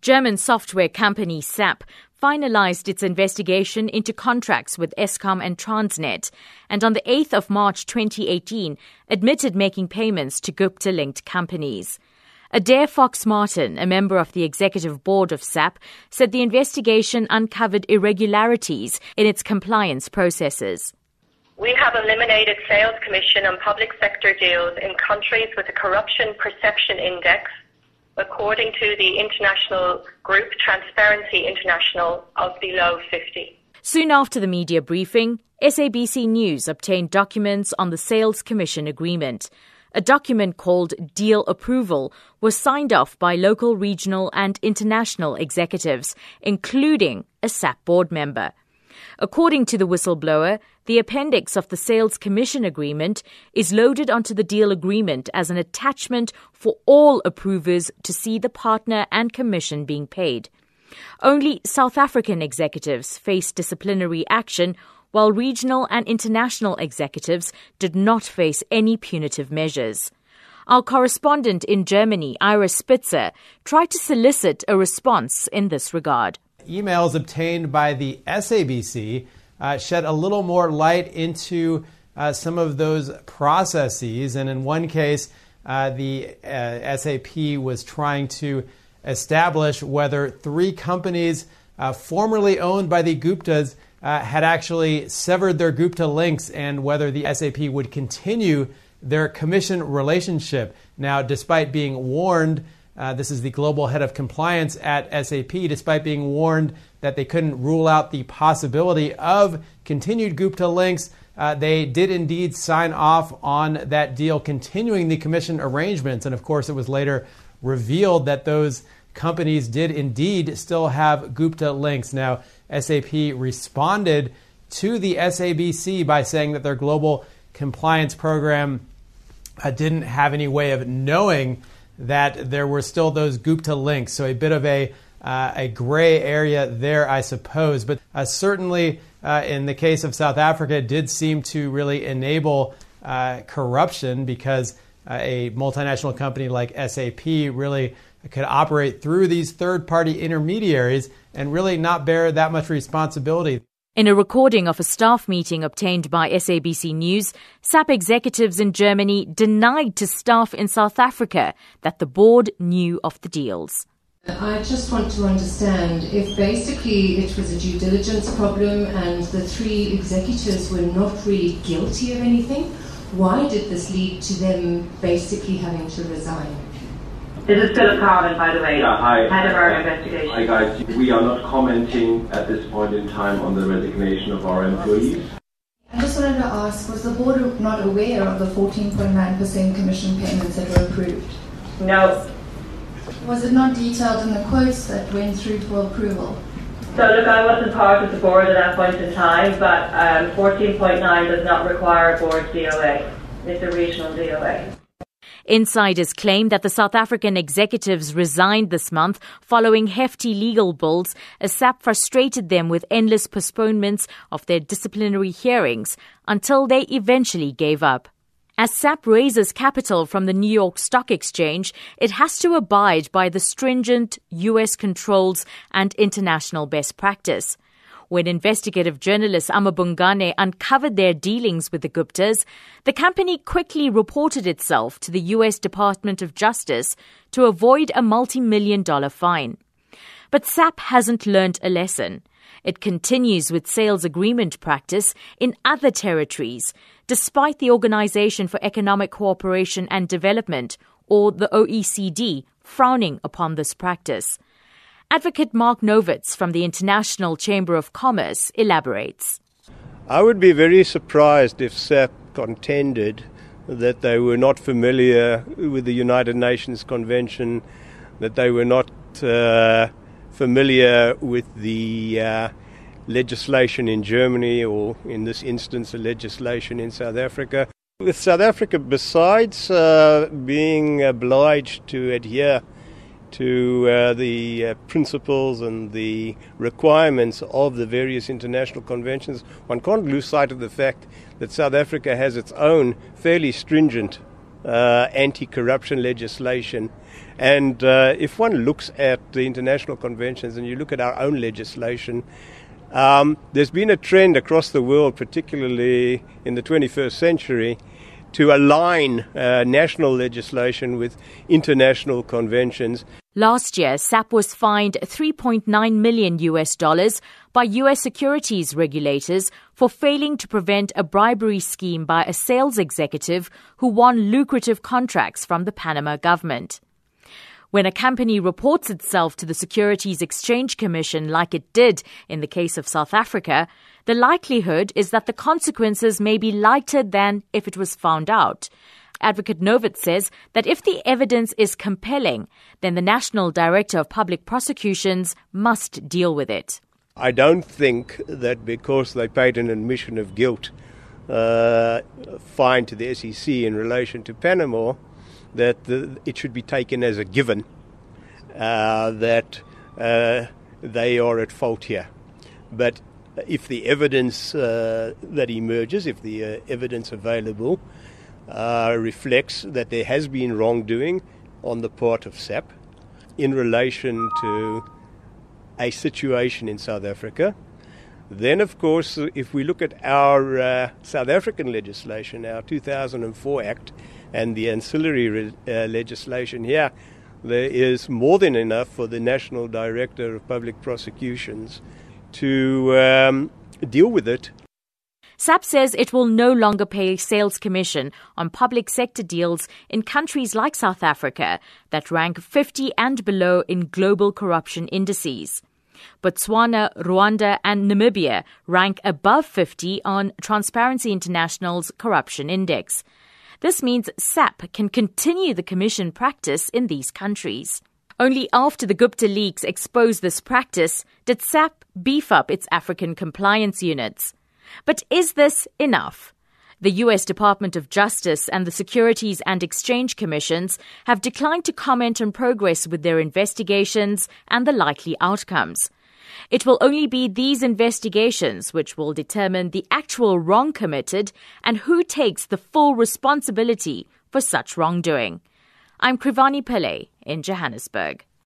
German software company SAP finalized its investigation into contracts with Eskom and Transnet, and on the 8th of March 2018 admitted making payments to Gupta linked companies. Adaire Fox Martin, a member of the executive board of SAP, said the investigation uncovered irregularities in its compliance processes. We have eliminated sales commission on public sector deals in countries with a corruption perception index according to the international group Transparency International of below 50. Soon after the media briefing, SABC News obtained documents on the Sales Commission Agreement. A document called Deal Approval was signed off by local, regional, and international executives, including a SAP board member. According to the whistleblower, the appendix of the Sales Commission Agreement is loaded onto the deal agreement as an attachment for all approvers to see the partner and commission being paid. Only South African executives faced disciplinary action, while regional and international executives did not face any punitive measures. Our correspondent in Germany, Iris Spitzer, tried to solicit a response in this regard. Emails obtained by the SABC uh, shed a little more light into uh, some of those processes. And in one case, uh, the uh, SAP was trying to establish whether three companies uh, formerly owned by the Guptas uh, had actually severed their Gupta links and whether the SAP would continue their commission relationship. Now, despite being warned, uh, this is the global head of compliance at SAP, despite being warned that they couldn't rule out the possibility of continued Gupta links. Uh, they did indeed sign off on that deal, continuing the commission arrangements. And of course, it was later revealed that those companies did indeed still have Gupta links. Now, SAP responded to the SABC by saying that their global compliance program uh, didn't have any way of knowing that there were still those Gupta links. So a bit of a uh, a gray area there, I suppose. But uh, certainly, uh, in the case of South Africa, it did seem to really enable uh, corruption because uh, a multinational company like SAP really could operate through these third party intermediaries and really not bear that much responsibility. In a recording of a staff meeting obtained by SABC News, SAP executives in Germany denied to staff in South Africa that the board knew of the deals. I just want to understand if basically it was a due diligence problem and the three executives were not really guilty of anything, why did this lead to them basically having to resign? This is Philip Carvin, by the way, yeah, hi, head of our investigation. Hi guys, we are not commenting at this point in time on the resignation of our employees. I just wanted to ask, was the board not aware of the 14.9% commission payments that were approved? No, was it not detailed in the quotes that went through for approval? So look, I wasn't part of the board at that point in time, but um, 14.9 does not require a board DOA. It's a regional DOA. Insiders claim that the South African executives resigned this month following hefty legal bills as SAP frustrated them with endless postponements of their disciplinary hearings until they eventually gave up. As SAP raises capital from the New York Stock Exchange, it has to abide by the stringent U.S. controls and international best practice. When investigative journalist amaBhungane uncovered their dealings with the Guptas, the company quickly reported itself to the U.S. Department of Justice to avoid a multi million dollar fine. But SAP hasn't learned a lesson. It continues with sales agreement practice in other territories, despite the Organization for Economic Cooperation and Development, or the OECD, frowning upon this practice. Advocate Mark Novitz from the International Chamber of Commerce elaborates. I would be very surprised if SAP contended that they were not familiar with the United Nations Convention, that they were not uh, familiar with the uh, legislation in Germany, or in this instance, the legislation in South Africa. With South Africa, besides uh, being obliged to adhere to uh, the uh, principles and the requirements of the various international conventions, one can't lose sight of the fact that South Africa has its own fairly stringent uh, anti corruption legislation. And uh, if one looks at the international conventions and you look at our own legislation, um, there's been a trend across the world, particularly in the 21st century, to align uh, national legislation with international conventions. Last year, SAP was fined 3.9 million US dollars by US securities regulators for failing to prevent a bribery scheme by a sales executive who won lucrative contracts from the Panama government. When a company reports itself to the Securities Exchange Commission like it did in the case of South Africa, the likelihood is that the consequences may be lighter than if it was found out. Advocate Novitz says that if the evidence is compelling, then the National Director of Public Prosecutions must deal with it. I don't think that because they paid an admission of guilt uh, fine to the SEC in relation to Panama, that the, it should be taken as a given uh, that uh, they are at fault here. But if the evidence uh, that emerges, if the uh, evidence available uh, reflects that there has been wrongdoing on the part of SAP in relation to a situation in South Africa, then, of course, if we look at our uh, South African legislation, our 2004 Act, and the ancillary re- uh, legislation here, there is more than enough for the National Director of Public Prosecutions to um, deal with it. SAP says it will no longer pay sales commission on public sector deals in countries like South Africa that rank 50 and below in global corruption indices. Botswana, Rwanda, and Namibia rank above 50 on Transparency International's corruption index. This means SAP can continue the commission practice in these countries. Only after the Gupta leaks exposed this practice did SAP beef up its African compliance units. But is this enough? The US Department of Justice and the Securities and Exchange Commissions have declined to comment on progress with their investigations and the likely outcomes. It will only be these investigations which will determine the actual wrong committed and who takes the full responsibility for such wrongdoing. I'm Krivani Pillay in Johannesburg.